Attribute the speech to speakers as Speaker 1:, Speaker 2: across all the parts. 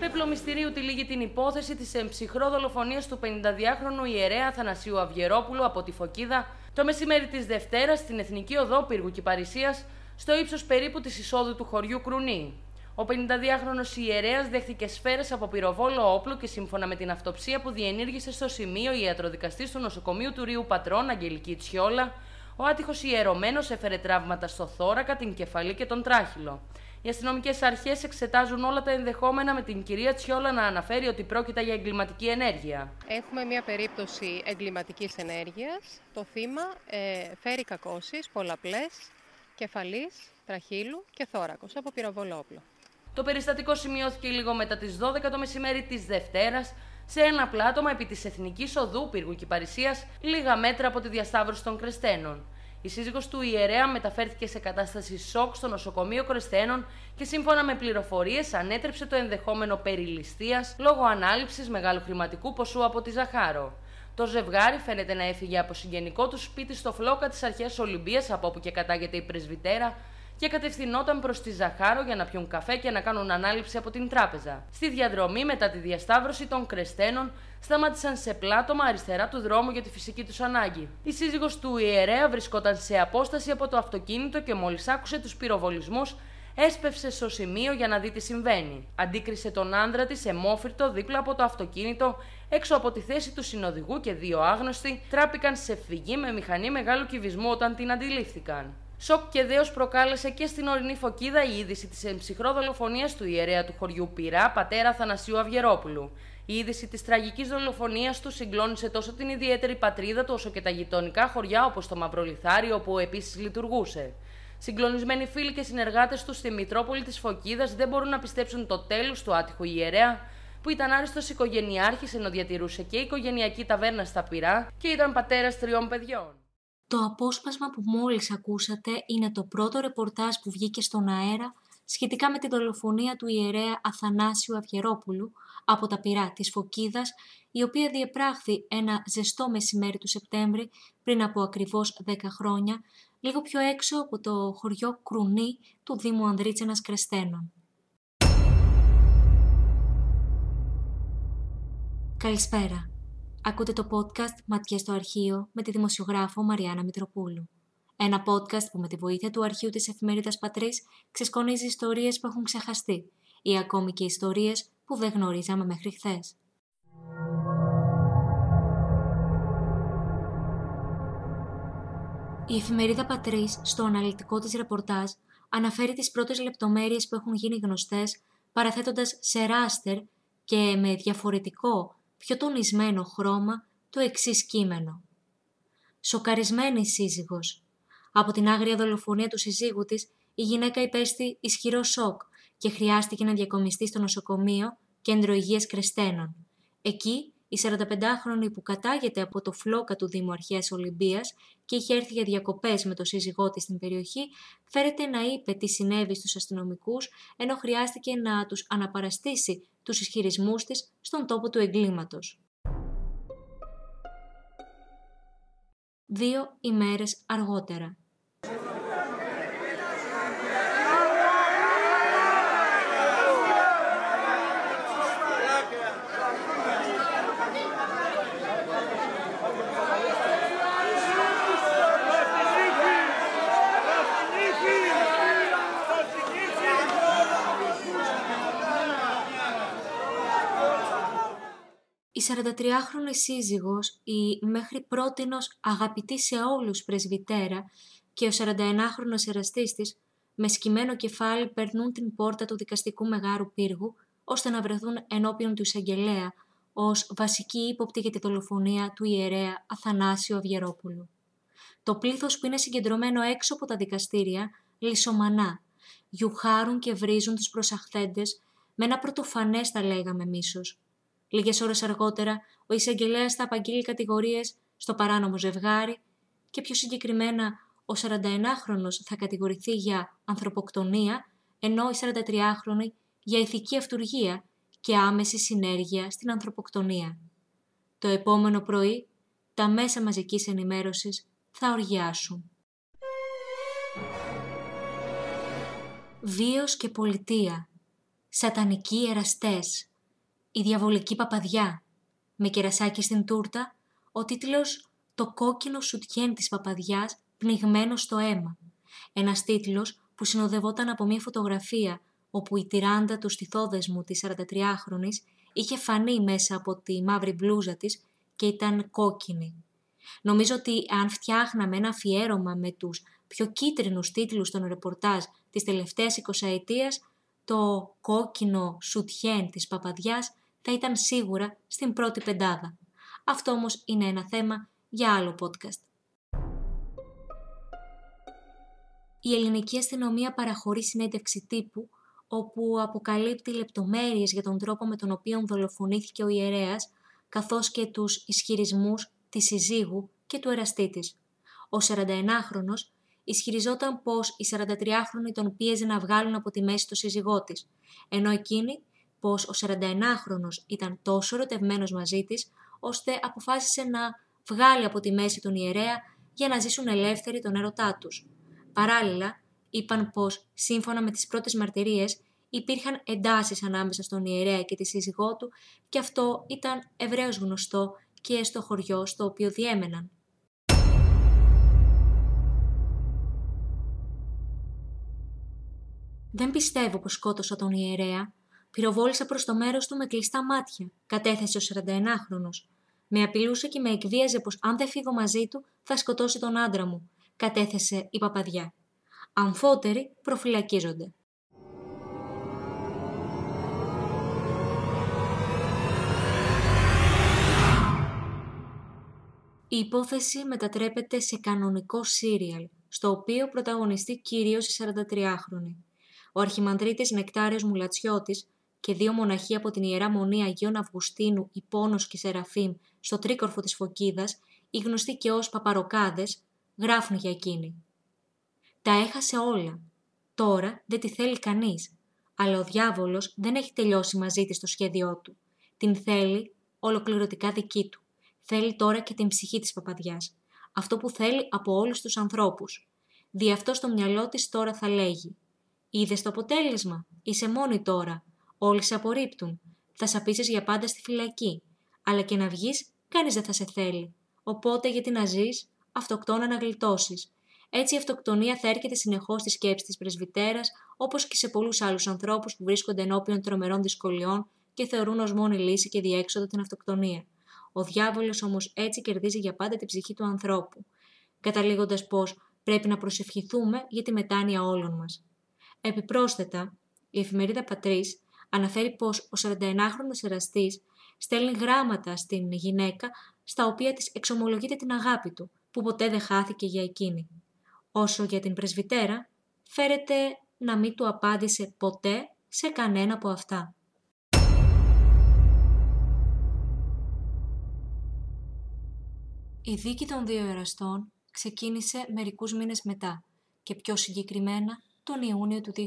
Speaker 1: Πέπλο μυστηρίου τυλίγει την υπόθεση της εμψυχρό δολοφονίας του 52χρονου ιερέα Θανασίου Αυγερόπουλου από τη Φωκίδα το μεσημέρι της Δευτέρας στην Εθνική Οδό Πύργου Κυπαρισίας στο ύψος περίπου της εισόδου του χωριού Κρουνή. Ο 52χρονο ιερέας δέχθηκε σφαίρες από πυροβόλο όπλο και σύμφωνα με την αυτοψία που διενήργησε στο σημείο η ιατροδικαστής του νοσοκομείου του Ρίου Πατρών, Αγγελική Τσιόλα, ο άτυχος ιερωμένος έφερε τραύματα στο θώρακα, την κεφαλή και τον τράχυλο. Οι αστυνομικές αρχές εξετάζουν όλα τα ενδεχόμενα με την κυρία Τσιόλα να αναφέρει ότι πρόκειται για εγκληματική ενέργεια.
Speaker 2: Έχουμε μια περίπτωση εγκληματικής ενέργειας. Το θύμα ε, φέρει κακώσεις πολλαπλές κεφαλής, τραχύλου και θώρακος από πυροβόλο όπλο.
Speaker 1: Το περιστατικό σημειώθηκε λίγο μετά τις 12 το μεσημέρι της Δευτέρας σε ένα πλάτωμα επί της Εθνικής Οδού Πύργου Κυπαρισία, λίγα μέτρα από τη διασταύρωση των Κρεστένων. Η σύζυγος του ιερέα μεταφέρθηκε σε κατάσταση σοκ στο νοσοκομείο Κρεστένων και σύμφωνα με πληροφορίες ανέτρεψε το ενδεχόμενο περιληστίας λόγω ανάληψης μεγάλου χρηματικού ποσού από τη Ζαχάρο. Το ζευγάρι φαίνεται να έφυγε από συγγενικό του σπίτι στο φλόκα της αρχαίας Ολυμπίας, από όπου και κατάγεται η πρεσβυτέρα, και κατευθυνόταν προς τη Ζαχάρο για να πιούν καφέ και να κάνουν ανάληψη από την τράπεζα. Στη διαδρομή, μετά τη διασταύρωση των Κρεστένων, σταμάτησαν σε πλάτωμα αριστερά του δρόμου για τη φυσική τους ανάγκη. Η σύζυγος του ιερέα βρισκόταν σε απόσταση από το αυτοκίνητο και μόλις άκουσε τους πυροβολισμούς, έσπευσε στο σημείο για να δει τι συμβαίνει. Αντίκρισε τον άνδρα της εμόφυρτο δίπλα από το αυτοκίνητο, έξω από τη θέση του συνοδηγού και δύο άγνωστοι τράπηκαν σε φυγή με μηχανή μεγάλου κυβισμού όταν την αντιλήφθηκαν. Σοκ και δέος προκάλεσε και στην ορεινή φωκίδα η είδηση της εμψυχρό δολοφονίας του ιερέα του χωριού Πυρά, πατέρα Θανασίου Αυγερόπουλου. Η είδηση της τραγικής δολοφονίας του συγκλώνησε τόσο την ιδιαίτερη πατρίδα του όσο και τα γειτονικά χωριά όπως το Μαυρολιθάρι, όπου επίσης λειτουργούσε. Συγκλονισμένοι φίλοι και συνεργάτες τους στη Μητρόπολη της Φωκίδας δεν μπορούν να πιστέψουν το τέλος του άτυχου ιερέα, που ήταν άριστος οικογενειάρχης ενώ διατηρούσε και οικογενειακή ταβέρνα στα Πυρά και ήταν πατέρας τριών παιδιών.
Speaker 3: Το απόσπασμα που μόλις ακούσατε είναι το πρώτο ρεπορτάζ που βγήκε στον αέρα σχετικά με τη δολοφονία του ιερέα Αθανάσιου Αυγερόπουλου από τα πυρά της Φωκίδας, η οποία διεπράχθη ένα ζεστό μεσημέρι του Σεπτέμβρη πριν από ακριβώς 10 χρόνια, λίγο πιο έξω από το χωριό Κρουνή του Δήμου Ανδρίτσενας Κρεστένων. Καλησπέρα. Ακούτε το podcast «Ματιές στο αρχείο» με τη δημοσιογράφο Μαριάννα Μητροπούλου. Ένα podcast που με τη βοήθεια του αρχείου της εφημερίδας Πατρίς ξεσκονίζει ιστορίες που έχουν ξεχαστεί ή ακόμη και ιστορίες που δεν γνωρίζαμε μέχρι χθες. Η εφημερίδα Πατρίς στο αναλυτικό της ρεπορτάζ αναφέρει τις πρώτες λεπτομέρειες που έχουν γίνει γνωστές παραθέτοντας σε ράστερ και με διαφορετικό πιο τονισμένο χρώμα το εξής κείμενο. Σοκαρισμένη σύζυγος. Από την άγρια δολοφονία του συζύγου της, η γυναίκα υπέστη ισχυρό σοκ και χρειάστηκε να διακομιστεί στο νοσοκομείο Κέντρο Υγείας Κρεστένων. Εκεί, η 45χρονη που κατάγεται από το φλόκα του Δήμου Αρχαίας Ολυμπίας και είχε έρθει για διακοπές με το σύζυγό της στην περιοχή, φέρεται να είπε τι συνέβη στους αστυνομικούς, ενώ χρειάστηκε να τους αναπαραστήσει τους ισχυρισμούς της στον τόπο του εγκλήματος. Δύο ημέρες αργότερα. 43χρονη σύζυγος, η μέχρι πρότινος αγαπητή σε όλους πρεσβυτέρα και ο 41χρονος εραστής της, με σκυμμένο κεφάλι περνούν την πόρτα του δικαστικού μεγάρου πύργου, ώστε να βρεθούν ενώπιον του εισαγγελέα ως βασική ύποπτη για τη δολοφονία του ιερέα Αθανάσιο Αυγερόπουλου. Το πλήθος που είναι συγκεντρωμένο έξω από τα δικαστήρια λισομανά, γιουχάρουν και βρίζουν τους προσαχθέντες με ένα πρωτοφανές θα λέγαμε μίσος. Λίγες ώρες αργότερα, ο εισαγγελέας θα απαγγείλει κατηγορίες στο παράνομο ζευγάρι και πιο συγκεκριμένα ο 41χρονο θα κατηγορηθεί για ανθρωποκτονία, ενώ η 43χρονη για ηθική αυτουργία και άμεση συνέργεια στην ανθρωποκτονία. Το επόμενο πρωί, τα μέσα μαζικής ενημέρωσης θα οργιάσουν. Βίος και πολιτεία, σατανικοί εραστές, η διαβολική παπαδιά, με κερασάκι στην τούρτα, ο τίτλος «Το κόκκινο σουτιέν της παπαδιάς πνιγμένο στο αίμα». Ένας τίτλος που συνοδευόταν από μια φωτογραφία όπου η τυράντα του στιθόδεσμου της 43χρονης είχε φανεί μέσα από τη μαύρη μπλούζα της και ήταν κόκκινη. Νομίζω ότι αν φτιάχναμε ένα αφιέρωμα με τους πιο κίτρινους τίτλους των ρεπορτάζ της τελευταίας 20 ετίας, το κόκκινο σουτιέν της παπαδιάς θα ήταν σίγουρα στην πρώτη πεντάδα. Αυτό όμως είναι ένα θέμα για άλλο podcast. Η ελληνική αστυνομία παραχωρεί συνέντευξη τύπου όπου αποκαλύπτει λεπτομέρειες για τον τρόπο με τον οποίο δολοφονήθηκε ο ιερέας καθώς και τους ισχυρισμούς της συζύγου και του εραστή της. Ο 41χρονος ισχυριζόταν πως οι 43χρονοι τον πίεζε να βγάλουν από τη μέση το σύζυγό της, ενώ εκείνη πως ο 41χρονος ήταν τόσο ερωτευμένος μαζί της, ώστε αποφάσισε να βγάλει από τη μέση τον ιερέα για να ζήσουν ελεύθεροι τον έρωτά τους. Παράλληλα, είπαν πως, σύμφωνα με τις πρώτες μαρτυρίες, υπήρχαν εντάσεις ανάμεσα στον ιερέα και τη σύζυγό του και αυτό ήταν ευρέως γνωστό και στο χωριό στο οποίο διέμεναν. «Δεν πιστεύω πως σκότωσα τον ιερέα. Πυροβόλησα προς το μέρος του με κλειστά μάτια», κατέθεσε ο 41χρονος. «Με απειλούσε και με εκβίαζε πως αν δεν φύγω μαζί του θα σκοτώσει τον άντρα μου», κατέθεσε η παπαδιά. Αμφότεροι προφυλακίζονται. Η υπόθεση μετατρέπεται σε κανονικό σύριαλ, στο οποίο πρωταγωνιστεί κυρίως η 43χρονη. Ο αρχιμανδρίτης Νεκτάριος Μουλατσιώτης και δύο μοναχοί από την Ιερά Μονή Αγίων Αυγουστίνου, Υπόνος και Σεραφείμ, στο τρίκορφο της Φωκίδας, οι γνωστοί και ως παπαροκάδες, γράφουν για εκείνη. Τα έχασε όλα. Τώρα δεν τη θέλει κανείς. Αλλά ο διάβολος δεν έχει τελειώσει μαζί της το σχέδιό του. Την θέλει ολοκληρωτικά δική του. Θέλει τώρα και την ψυχή της παπαδιάς. Αυτό που θέλει από όλους τους ανθρώπους. Δι' αυτό στο μυαλό της τώρα θα λέγει «Είδες το αποτέλεσμα, είσαι μόνη τώρα, όλοι σε απορρίπτουν, θα σαπίσεις για πάντα στη φυλακή, αλλά και να βγεις κανείς δεν θα σε θέλει. Οπότε γιατί να ζεις, αυτοκτόνα να γλιτώσεις, έτσι η αυτοκτονία θα έρχεται συνεχώς στη σκέψη της πρεσβυτέρας, όπως και σε πολλούς άλλους ανθρώπους που βρίσκονται ενώπιον τρομερών δυσκολιών και θεωρούν ως μόνη λύση και διέξοδο την αυτοκτονία. Ο διάβολος όμως έτσι κερδίζει για πάντα την ψυχή του ανθρώπου, καταλήγοντας πως πρέπει να προσευχηθούμε για τη μετάνοια όλων μας. Επιπρόσθετα, η εφημερίδα Πατρίς αναφέρει πως ο 41χρονο εραστής στέλνει γράμματα στην γυναίκα στα οποία της εξομολογείται την αγάπη του, που ποτέ δεν χάθηκε για εκείνη όσο για την πρεσβυτέρα, φέρεται να μην του απάντησε ποτέ σε κανένα από αυτά. Η δίκη των δύο εραστών ξεκίνησε μερικούς μήνες μετά και πιο συγκεκριμένα τον Ιούνιο του 2013.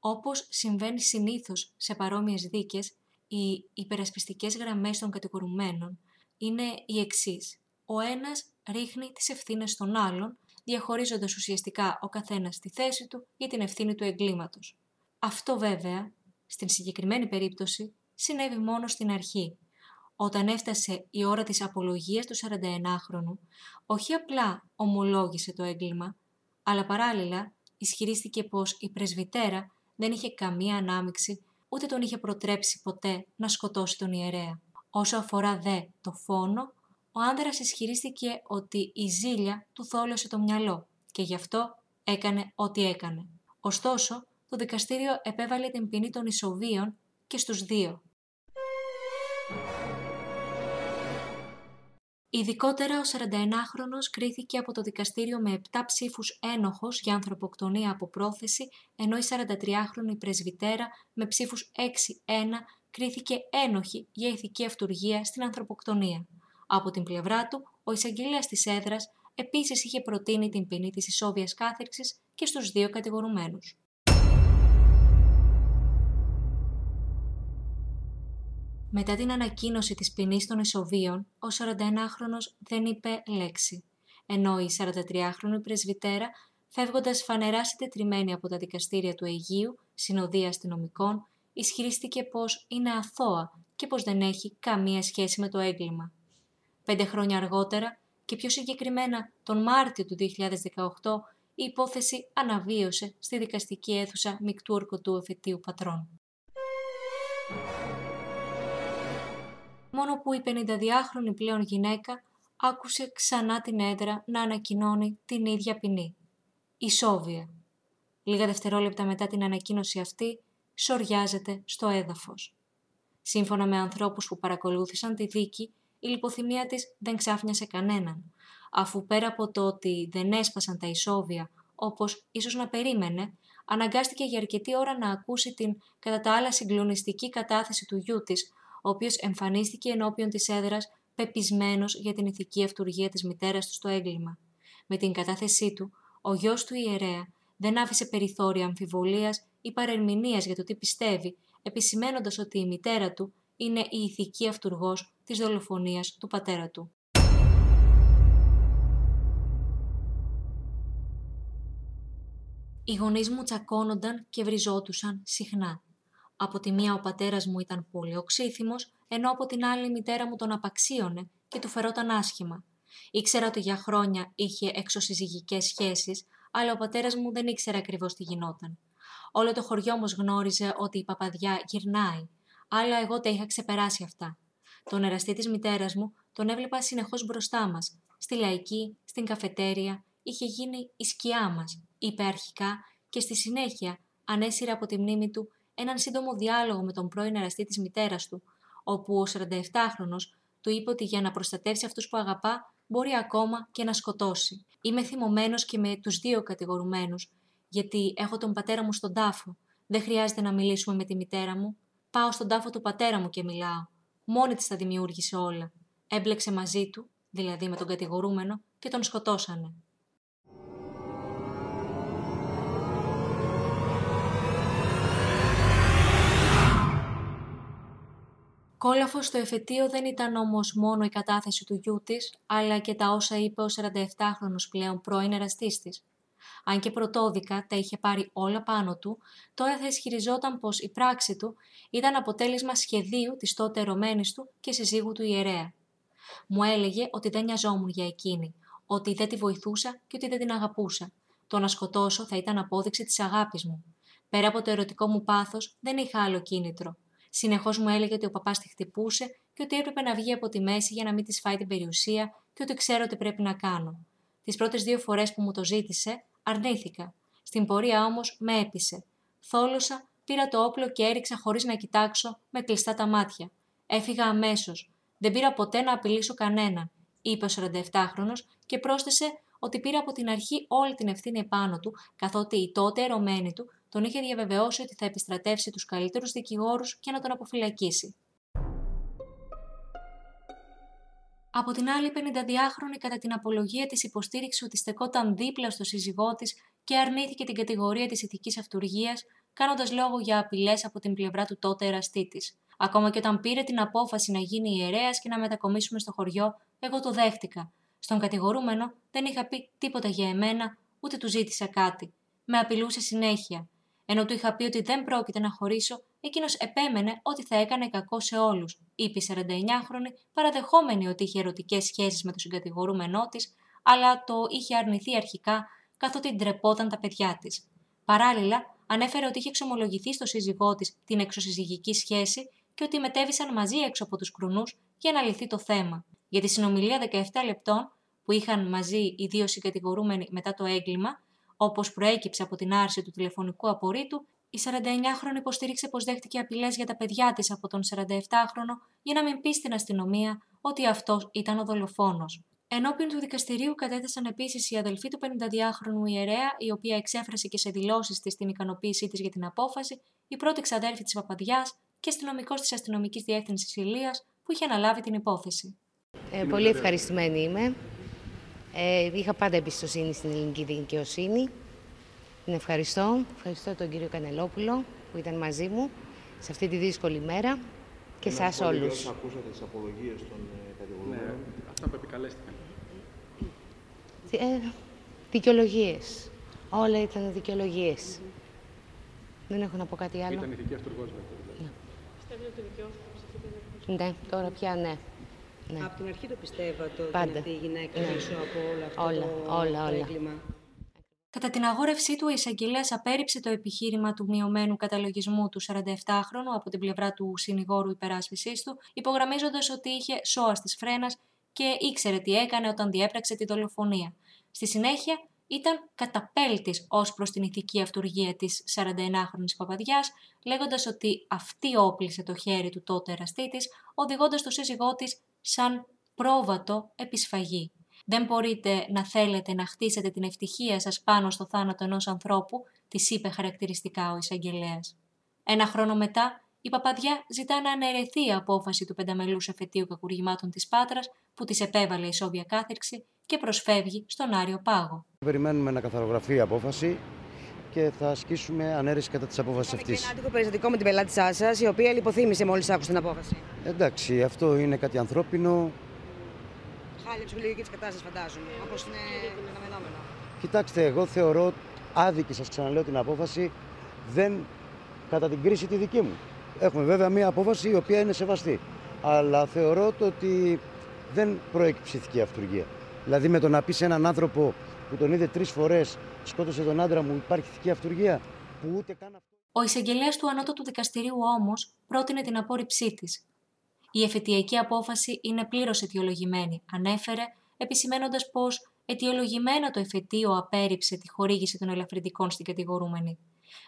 Speaker 3: Όπως συμβαίνει συνήθως σε παρόμοιες δίκες, οι υπερασπιστικές γραμμές των κατηγορουμένων είναι οι εξής. Ο ένας ρίχνει τις ευθύνες των άλλων διαχωρίζοντας ουσιαστικά ο καθένας τη θέση του για την ευθύνη του εγκλήματος. Αυτό βέβαια, στην συγκεκριμένη περίπτωση, συνέβη μόνο στην αρχή. Όταν έφτασε η ώρα της απολογίας του 41χρονου, όχι απλά ομολόγησε το έγκλημα, αλλά παράλληλα ισχυρίστηκε πως η πρεσβυτέρα δεν είχε καμία ανάμειξη ούτε τον είχε προτρέψει ποτέ να σκοτώσει τον ιερέα. Όσο αφορά δε το φόνο, ο άνδρας ισχυρίστηκε ότι η ζήλια του θόλωσε το μυαλό και γι' αυτό έκανε ό,τι έκανε. Ωστόσο, το δικαστήριο επέβαλε την ποινή των ισοβίων και στους δύο. Ειδικότερα, ο 41χρονος κρίθηκε από το δικαστήριο με 7 ψήφους ένοχος για ανθρωποκτονία από πρόθεση, ενώ η 43χρονη πρεσβυτέρα με ψήφους 6-1 κρίθηκε ένοχη για ηθική αυτουργία στην ανθρωποκτονία. Από την πλευρά του, ο εισαγγελέας της έδρας επίσης είχε προτείνει την ποινή της ισόβιας κάθερξης και στους δύο κατηγορουμένους. Μετά την ανακοίνωση της ποινής των Ισοβίων, ο 41χρονος δεν είπε λέξη, ενώ η 43χρονη πρεσβυτέρα, φεύγοντας φανερά συντετριμένη από τα δικαστήρια του Αιγείου, συνοδεία αστυνομικών, ισχυρίστηκε πως είναι αθώα και πως δεν έχει καμία σχέση με το έγκλημα. Πέντε χρόνια αργότερα και πιο συγκεκριμένα τον Μάρτιο του 2018, η υπόθεση αναβίωσε στη δικαστική αίθουσα μεικτού ορκωτού εφετείου πατρών. Μόνο που η 52χρονη πλέον γυναίκα άκουσε ξανά την έδρα να ανακοινώνει την ίδια ποινή. Η Σόβια. Λίγα δευτερόλεπτα μετά την ανακοίνωση αυτή, σοριάζεται στο έδαφος. Σύμφωνα με ανθρώπους που παρακολούθησαν τη δίκη, η λιποθυμία της δεν ξάφνιασε κανέναν, αφού πέρα από το ότι δεν έσπασαν τα ισόβια όπως ίσως να περίμενε, αναγκάστηκε για αρκετή ώρα να ακούσει την κατά τα άλλα συγκλονιστική κατάθεση του γιού της, ο οποίος εμφανίστηκε ενώπιον της έδρας πεπισμένος για την ηθική αυτουργία της μητέρας του στο έγκλημα. Με την κατάθεσή του, ο γιος του ιερέα δεν άφησε περιθώρια αμφιβολίας ή παρερμηνίας για το τι πιστεύει, επισημένοντας ότι η μητέρα του είναι η ηθική αυτουργός της δολοφονίας του πατέρα του. Οι γονείς μου τσακώνονταν και βριζότουσαν συχνά. Από τη μία ο πατέρας μου ήταν πολύ οξύθυμος, ενώ από την άλλη η μητέρα μου τον απαξίωνε και του φερόταν άσχημα. Ήξερα ότι για χρόνια είχε εξωσυζυγικές σχέσεις, αλλά ο πατέρας μου δεν ήξερε ακριβώς τι γινόταν. Όλο το χωριό όμως γνώριζε ότι η παπαδιά γυρνάει, αλλά εγώ τα είχα ξεπεράσει αυτά. Τον εραστή της μητέρας μου τον έβλεπα συνεχώς μπροστά μας, στη λαϊκή, στην καφετέρια, είχε γίνει η σκιά μας, είπε αρχικά και στη συνέχεια ανέσυρε από τη μνήμη του έναν σύντομο διάλογο με τον πρώην εραστή της μητέρας του, όπου ο 47χρονος του είπε ότι για να προστατεύσει αυτούς που αγαπά μπορεί ακόμα και να σκοτώσει. Είμαι θυμωμένος και με τους δύο κατηγορουμένους, γιατί έχω τον πατέρα μου στον τάφο. Δεν χρειάζεται να μιλήσουμε με τη μητέρα μου. Πάω στον τάφο του πατέρα μου και μιλάω. Μόνη της τα δημιούργησε όλα. Έμπλεξε μαζί του, δηλαδή με τον κατηγορούμενο, και τον σκοτώσανε. Κόλαφος στο εφετείο δεν ήταν όμως μόνο η κατάθεση του γιού της, αλλά και τα όσα είπε ο 47χρονος πλέον πρώην εραστής της. Αν και πρωτόδικα τα είχε πάρει όλα πάνω του, τώρα θα ισχυριζόταν πως η πράξη του ήταν αποτέλεσμα σχεδίου της τότε ερωμένης του και συζύγου του ιερέα. Μου έλεγε ότι δεν νοιαζόμουν για εκείνη, ότι δεν τη βοηθούσα και ότι δεν την αγαπούσα. Το να σκοτώσω θα ήταν απόδειξη της αγάπης μου. Πέρα από το ερωτικό μου πάθος δεν είχα άλλο κίνητρο. Συνεχώς μου έλεγε ότι ο παπάς τη χτυπούσε και ότι έπρεπε να βγει από τη μέση για να μην της φάει την περιουσία και ότι ξέρω τι πρέπει να κάνω. Τις πρώτες δύο φορές που μου το ζήτησε, αρνήθηκα. Στην πορεία όμως με έπεισε. Θόλωσα, πήρα το όπλο και έριξα χωρίς να κοιτάξω, με κλειστά τα μάτια. Έφυγα αμέσως. Δεν πήρα ποτέ να απειλήσω κανέναν, είπε ο 47χρονο και πρόσθεσε ότι πήρα από την αρχή όλη την ευθύνη επάνω του, καθότι η τότε ερωμένη του τον είχε διαβεβαιώσει ότι θα επιστρατεύσει τους καλύτερους δικηγόρους και να τον αποφυλακίσει. Από την άλλη, 52χρονη κατά την απολογία της υποστήριξε ότι στεκόταν δίπλα στο σύζυγό της και αρνήθηκε την κατηγορία της ηθικής αυτουργίας, κάνοντας λόγο για απειλές από την πλευρά του τότε εραστή της. Ακόμα και όταν πήρε την απόφαση να γίνει ιερέας και να μετακομίσουμε στο χωριό, εγώ το δέχτηκα. Στον κατηγορούμενο δεν είχα πει τίποτα για εμένα, ούτε του ζήτησα κάτι. Με απειλούσε συνέχεια. Ενώ του είχα πει ότι δεν πρόκειται να χωρίσω, εκείνος επέμενε ότι θα έκανε κακό σε όλους, είπε η 49χρονη, παραδεχόμενη ότι είχε ερωτικές σχέσεις με τον συγκατηγορούμενό της, αλλά το είχε αρνηθεί αρχικά καθότι ντρεπόταν τα παιδιά της. Παράλληλα, ανέφερε ότι είχε εξομολογηθεί στο σύζυγό της την εξωσυζυγική σχέση και ότι μετέβησαν μαζί έξω από τους κρουνούς για να λυθεί το θέμα. Για τη συνομιλία 17 λεπτών που είχαν μαζί οι δύο συγκατηγορούμενοι μετά το έγκλημα, Όπως προέκυψε από την άρση του τηλεφωνικού απορρίτου, η 49χρονη υποστήριξε πως δέχτηκε απειλές για τα παιδιά της από τον 47χρονο για να μην πει στην αστυνομία ότι αυτός ήταν ο δολοφόνος. Ενώπιον του δικαστηρίου κατέθεσαν επίσης η αδελφή του 52χρονου ιερέα, η οποία εξέφρασε και σε δηλώσεις της την ικανοποίησή της για την απόφαση, η πρώτη ξαδέρφη της Παπαδιάς και αστυνομικός της αστυνομικής διεύθυνσης Ηλίας που είχε αναλάβει την υπόθεση.
Speaker 4: Ε, πολύ ευχαριστημένη είμαι. Ε, είχα πάντα εμπιστοσύνη στην ελληνική δικαιοσύνη. Την ευχαριστώ. Ευχαριστώ τον κύριο Κανελόπουλο που ήταν μαζί μου σε αυτή τη δύσκολη μέρα. και εσά όλους.
Speaker 5: Ακούσατε τις απολογίες των ε, κατηγορουμένων.
Speaker 6: Ναι, αυτά που επικαλέστηκαν.
Speaker 4: Ε, δικαιολογίες. Όλα ήταν δικαιολογίες. Δεν έχω να πω κάτι άλλο.
Speaker 6: Ήταν ηθική αυτούργο δηλαδή.
Speaker 4: Ναι, τώρα πια ναι. Ναι.
Speaker 7: Από την αρχή το πιστεύατε ότι
Speaker 4: Πάντα.
Speaker 7: είναι αυτή η γυναίκα
Speaker 4: Ναι.
Speaker 7: πίσω από όλο αυτό
Speaker 4: Όλα,
Speaker 7: το,
Speaker 4: όλα,
Speaker 7: το
Speaker 4: όλα.
Speaker 7: έγκλημα.
Speaker 3: Κατά την αγόρευσή του, ο εισαγγελέας απέρριψε το επιχείρημα του μειωμένου καταλογισμού του 47χρονου από την πλευρά του συνηγόρου υπεράσπιση του, υπογραμμίζοντας ότι είχε σώα τη φρένας και ήξερε τι έκανε όταν διέπραξε τη δολοφονία. Στη συνέχεια, ήταν καταπέλτης ως προς την ηθική αυτουργία της 41χρονης παπαδιάς, λέγοντας ότι αυτή όπλησε το χέρι του τότε εραστή της, οδηγώντας το σύζυγό της σαν πρόβατο επισφαγή. Δεν μπορείτε να θέλετε να χτίσετε την ευτυχία σας πάνω στο θάνατο ενός ανθρώπου, της είπε χαρακτηριστικά ο εισαγγελέας. Ένα χρόνο μετά, η παπαδιά ζητά να αναιρεθεί η απόφαση του πενταμελούς εφετείου κακουργημάτων της Πάτρας που της επέβαλε η Σόβια κάθερξη και προσφεύγει στον Άριο Πάγο.
Speaker 8: Περιμένουμε να καθαρογραφεί η απόφαση και θα ασκήσουμε ανέρεση κατά της απόφασης
Speaker 7: Είχαμε και
Speaker 8: αυτής.
Speaker 7: ένα άτυπο περιστατικό με την πελάτη σας, η οποία λιποθύμησε μόλις άκουσε την απόφαση.
Speaker 8: Εντάξει, αυτό είναι κάτι ανθρώπινο.
Speaker 7: Χάλια ψυχολογική της κατάστασης, φαντάζομαι. Όπως είναι αναμενόμενο.
Speaker 8: Κοιτάξτε, εγώ θεωρώ άδικη, σας ξαναλέω την απόφαση, δεν κατά την κρίση τη δική μου. Έχουμε βέβαια μία απόφαση η οποία είναι σεβαστή. Αλλά θεωρώ το ότι δεν προέκυψε ηθική αυτουργία. Δηλαδή με το να πεις σε έναν άνθρωπο που τον είδε τρεις φορές, σκότωσε τον άντρα μου, υπάρχει ηθική αυτουργία, που ούτε καν αυτό.
Speaker 3: Ο εισαγγελέας του Ανώτατου Δικαστηρίου όμως πρότεινε την απόρριψή της. Η εφετειακή απόφαση είναι πλήρως αιτιολογημένη, ανέφερε, επισημένοντας πως αιτιολογημένα το εφετείο απέρριψε τη χορήγηση των ελαφρυντικών στην κατηγορούμενη.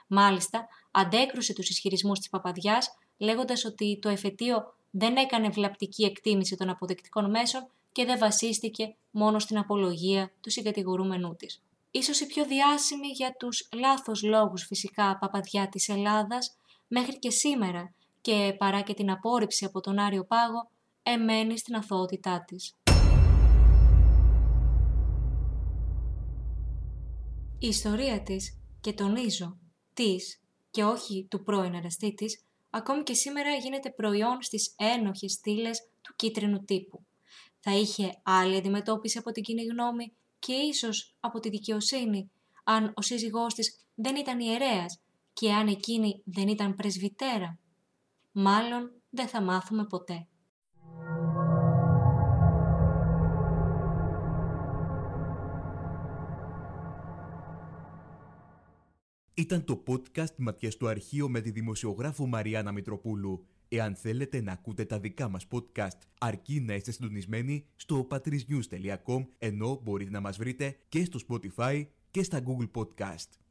Speaker 3: Μάλιστα, αντέκρουσε τους ισχυρισμούς της παπαδιάς, λέγοντας ότι το εφετείο δεν έκανε βλαπτική εκτίμηση των αποδεκτικών μέσων και δεν βασίστηκε μόνο στην απολογία του συγκατηγορούμενού της. Ίσως η πιο διάσημη για τους λάθος λόγους φυσικά παπαδιά της Ελλάδας, μέχρι και σήμερα και παρά και την απόρριψη από τον Άριο Πάγο, εμένει στην αθωότητά της. Η ιστορία της, και τονίζω, της και όχι του πρώην αραστή της, ακόμη και σήμερα γίνεται προϊόν στις ένοχες στήλες του κίτρινου τύπου. Θα είχε άλλη αντιμετώπιση από την κοινή γνώμη και ίσως από τη δικαιοσύνη, αν ο σύζυγός της δεν ήταν ιερέας και αν εκείνη δεν ήταν πρεσβυτέρα. Μάλλον δεν θα μάθουμε ποτέ.
Speaker 9: Ήταν το podcast «Ματιές στο αρχείο» με τη δημοσιογράφο Μαριάννα Μητροπούλου. Εάν θέλετε να ακούτε τα δικά μας podcast, αρκεί να είστε συντονισμένοι στο patrisnews.com, ενώ μπορείτε να μας βρείτε και στο Spotify και στα Google Podcast.